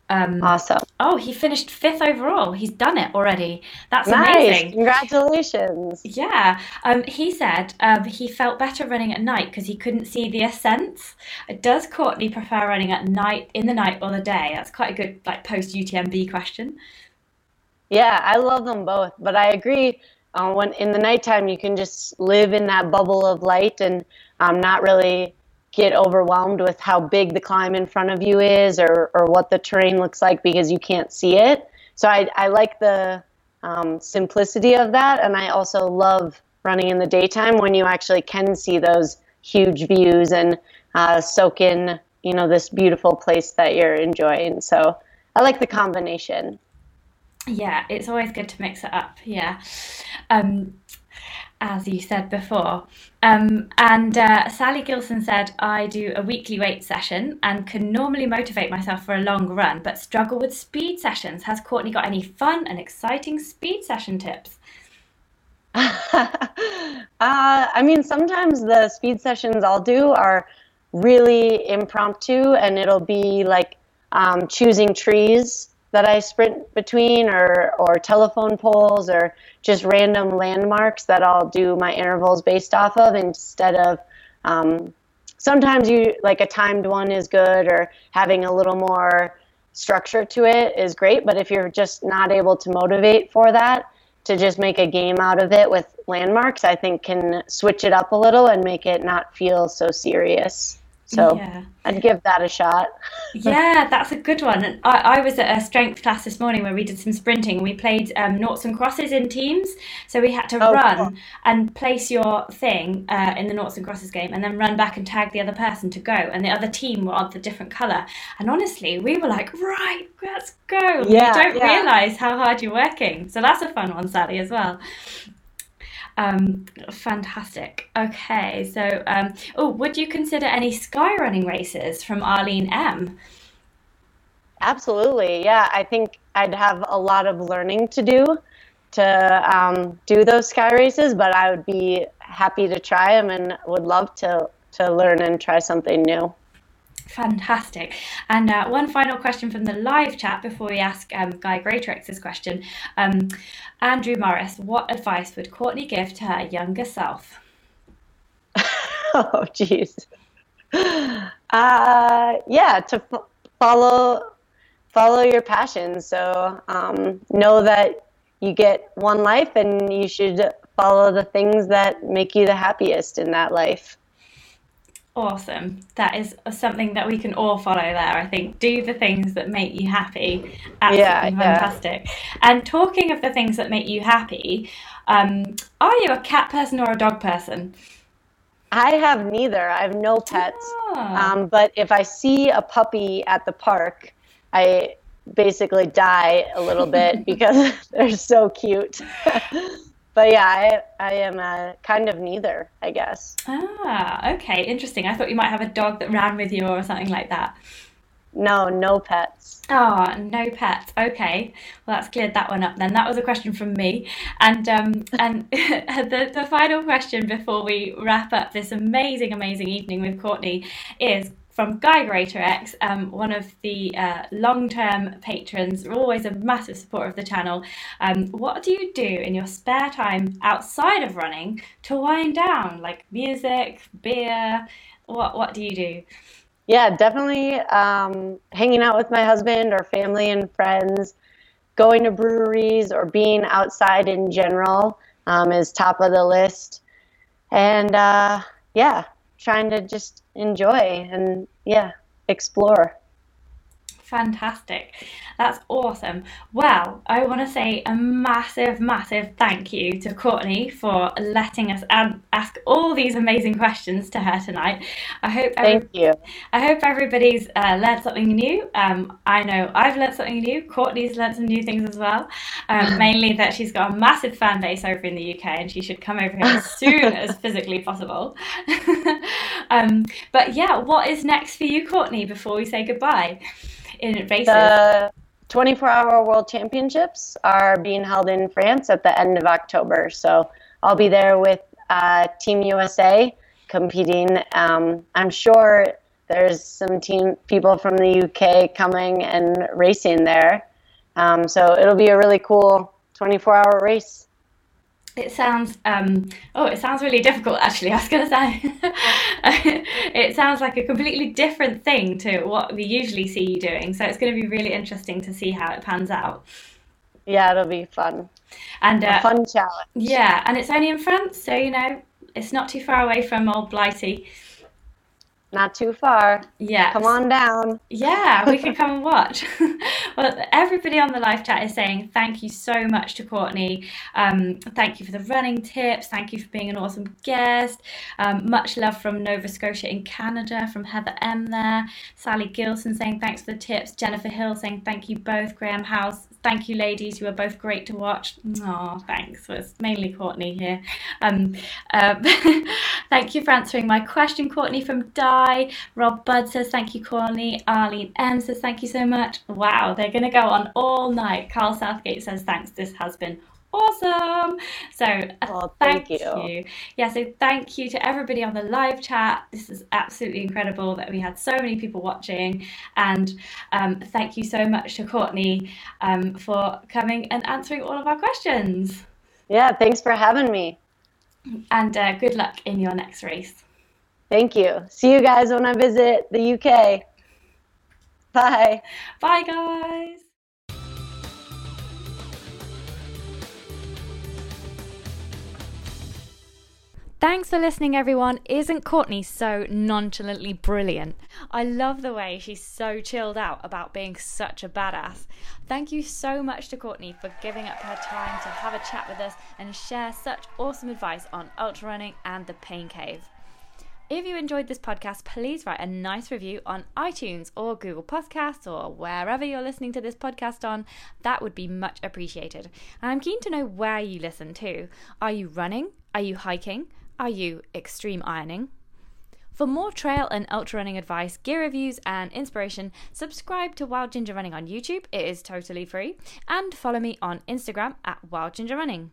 Speaker 2: Um, awesome.
Speaker 1: Oh, he finished fifth overall. He's done it already. That's
Speaker 2: nice.
Speaker 1: amazing.
Speaker 2: Congratulations.
Speaker 1: Yeah. Um, he said um, he felt better running at night because he couldn't see the ascents. Does Courtney prefer running at night, in the night, or the day? That's quite a good like post UTMB question.
Speaker 2: Yeah, I love them both, but I agree. Uh, when in the nighttime, you can just live in that bubble of light and um, not really get overwhelmed with how big the climb in front of you is or, or what the terrain looks like because you can't see it. So I, I like the um, simplicity of that. And I also love running in the daytime when you actually can see those huge views and uh, soak in, you know, this beautiful place that you're enjoying. So I like the combination.
Speaker 1: Yeah, it's always good to mix it up. Yeah. Um, as you said before. Um, and uh, Sally Gilson said, I do a weekly weight session and can normally motivate myself for a long run, but struggle with speed sessions. Has Courtney got any fun and exciting speed session tips?
Speaker 2: uh, I mean, sometimes the speed sessions I'll do are really impromptu, and it'll be like um, choosing trees that I sprint between or, or telephone poles or just random landmarks that I'll do my intervals based off of instead of um, sometimes you like a timed one is good or having a little more structure to it is great but if you're just not able to motivate for that to just make a game out of it with landmarks i think can switch it up a little and make it not feel so serious So yeah. I'd give that a shot.
Speaker 1: yeah, that's a good one. And I, I was at a strength class this morning where we did some sprinting. We played um, noughts and crosses in teams. So we had to oh, run cool. and place your thing uh, in the noughts and crosses game and then run back and tag the other person to go. And the other team were on the different colour. And honestly, we were like, right, let's go. Yeah, you don't yeah. realise how hard you're working. So that's a fun one, Sally, as well. Um, fantastic. Okay, so um, oh, would you consider any sky running races from Arlene M?
Speaker 2: Absolutely, yeah. I think I'd have a lot of learning to do to um, do those sky races, but I would be happy to try them and would love to to learn and try something new.
Speaker 1: Fantastic. And uh, one final question from the live chat before we ask um, Guy Greatorex's question. Um, Andrew Morris, what advice would Courtney give to her younger self?
Speaker 2: oh, jeez. Uh, yeah, to f- follow follow your passion. So um, know that you get one life, and you should follow the things that make you the happiest in that life.
Speaker 1: Awesome. That is something that we can all follow there. I think do the things that make you happy. Absolutely yeah, fantastic. Yeah. And talking of the things that make you happy, um, are you a cat person or a dog person?
Speaker 2: I have neither. I have no pets. Oh. Um, but if I see a puppy at the park, I basically die a little bit because they're so cute. but yeah, I, I am a kind of neither, I guess.
Speaker 1: Ah, okay, interesting. I thought you might have a dog that ran with you or something like that.
Speaker 2: No, no pets.
Speaker 1: Oh, no pets. Okay, well that's cleared that one up then. That was a question from me, and um, and the the final question before we wrap up this amazing, amazing evening with Courtney is from Guy Greatorex, um, one of the uh, long term patrons, always a massive supporter of the channel. Um, what do you do in your spare time outside of running to wind down? Like music, beer? What, what do you do?
Speaker 2: Yeah, definitely um, hanging out with my husband or family and friends, going to breweries or being outside in general um, is top of the list. And uh, yeah, trying to just enjoy and yeah, explore.
Speaker 1: Fantastic. That's awesome. Well, I want to say a massive, massive thank you to Courtney for letting us ad- ask all these amazing questions to her tonight. I hope
Speaker 2: every- thank you.
Speaker 1: I hope everybody's uh, learned something new. Um, I know I've learned something new. Courtney's learned some new things as well. Um, mainly that she's got a massive fan base over in the UK and she should come over here as soon as physically possible. um, but yeah, what is next for you, Courtney? Before we say goodbye in races.
Speaker 2: The 24 hour world championships are being held in France at the end of October. So I'll be there with uh, Team USA competing. Um, I'm sure there's some team people from the UK coming and racing there. Um, so it'll be a really cool 24 hour race.
Speaker 1: It sounds um, oh, it sounds really difficult. Actually, I was going to say it sounds like a completely different thing to what we usually see you doing. So it's going to be really interesting to see how it pans out.
Speaker 2: Yeah, it'll be fun
Speaker 1: and
Speaker 2: uh, a fun challenge.
Speaker 1: Yeah, and it's only in France, so you know it's not too far away from old Blighty.
Speaker 2: Not too far.
Speaker 1: Yeah.
Speaker 2: Come on down.
Speaker 1: Yeah, we can come and watch. well, everybody on the live chat is saying thank you so much to Courtney. Um, thank you for the running tips. Thank you for being an awesome guest. Um, much love from Nova Scotia in Canada, from Heather M there. Sally Gilson saying thanks for the tips. Jennifer Hill saying thank you both. Graham Howes thank you, ladies. You were both great to watch. Oh, thanks. Well, it's mainly Courtney here. Um, uh, thank you for answering my question, Courtney from Di. Rob Budd says thank you, Courtney. Arlene M says thank you so much. Wow, they're going to go on all night. Carl Southgate says thanks. This has been awesome. So uh, thank, thank you. you. Yeah, so thank you to everybody on the live chat. This is absolutely incredible that we had so many people watching. And um, thank you so much to Courtney um, for coming and answering all of our questions.
Speaker 2: Yeah, thanks for having me.
Speaker 1: And uh, good luck in your next race.
Speaker 2: Thank you. See you guys when I visit the UK. Bye.
Speaker 1: Bye, guys. Thanks for listening, everyone. Isn't Courtney so nonchalantly brilliant? I love the way she's so chilled out about being such a badass. Thank you so much to Courtney for giving up her time to have a chat with us and share such awesome advice on ultra running and the pain cave. If you enjoyed this podcast, please write a nice review on iTunes or Google Podcasts or wherever you're listening to this podcast on. That would be much appreciated. And I'm keen to know where you listen to. Are you running? Are you hiking? Are you extreme ironing? For more trail and ultra running advice, gear reviews, and inspiration, subscribe to Wild Ginger Running on YouTube. It is totally free. And follow me on Instagram at Wild Ginger Running.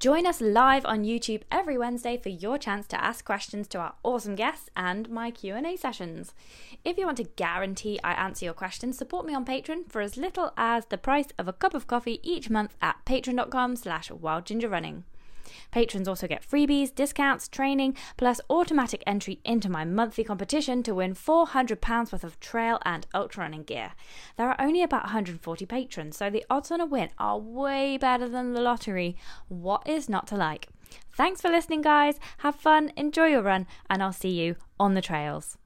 Speaker 1: Join us live on YouTube every Wednesday for your chance to ask questions to our awesome guests and my Q&A sessions. If you want to guarantee I answer your questions, support me on Patreon for as little as the price of a cup of coffee each month at patreon.com slash wildgingerrunning. Patrons also get freebies, discounts, training, plus automatic entry into my monthly competition to win £400 worth of trail and ultra running gear. There are only about 140 patrons, so the odds on a win are way better than the lottery. What is not to like? Thanks for listening, guys. Have fun, enjoy your run, and I'll see you on the trails.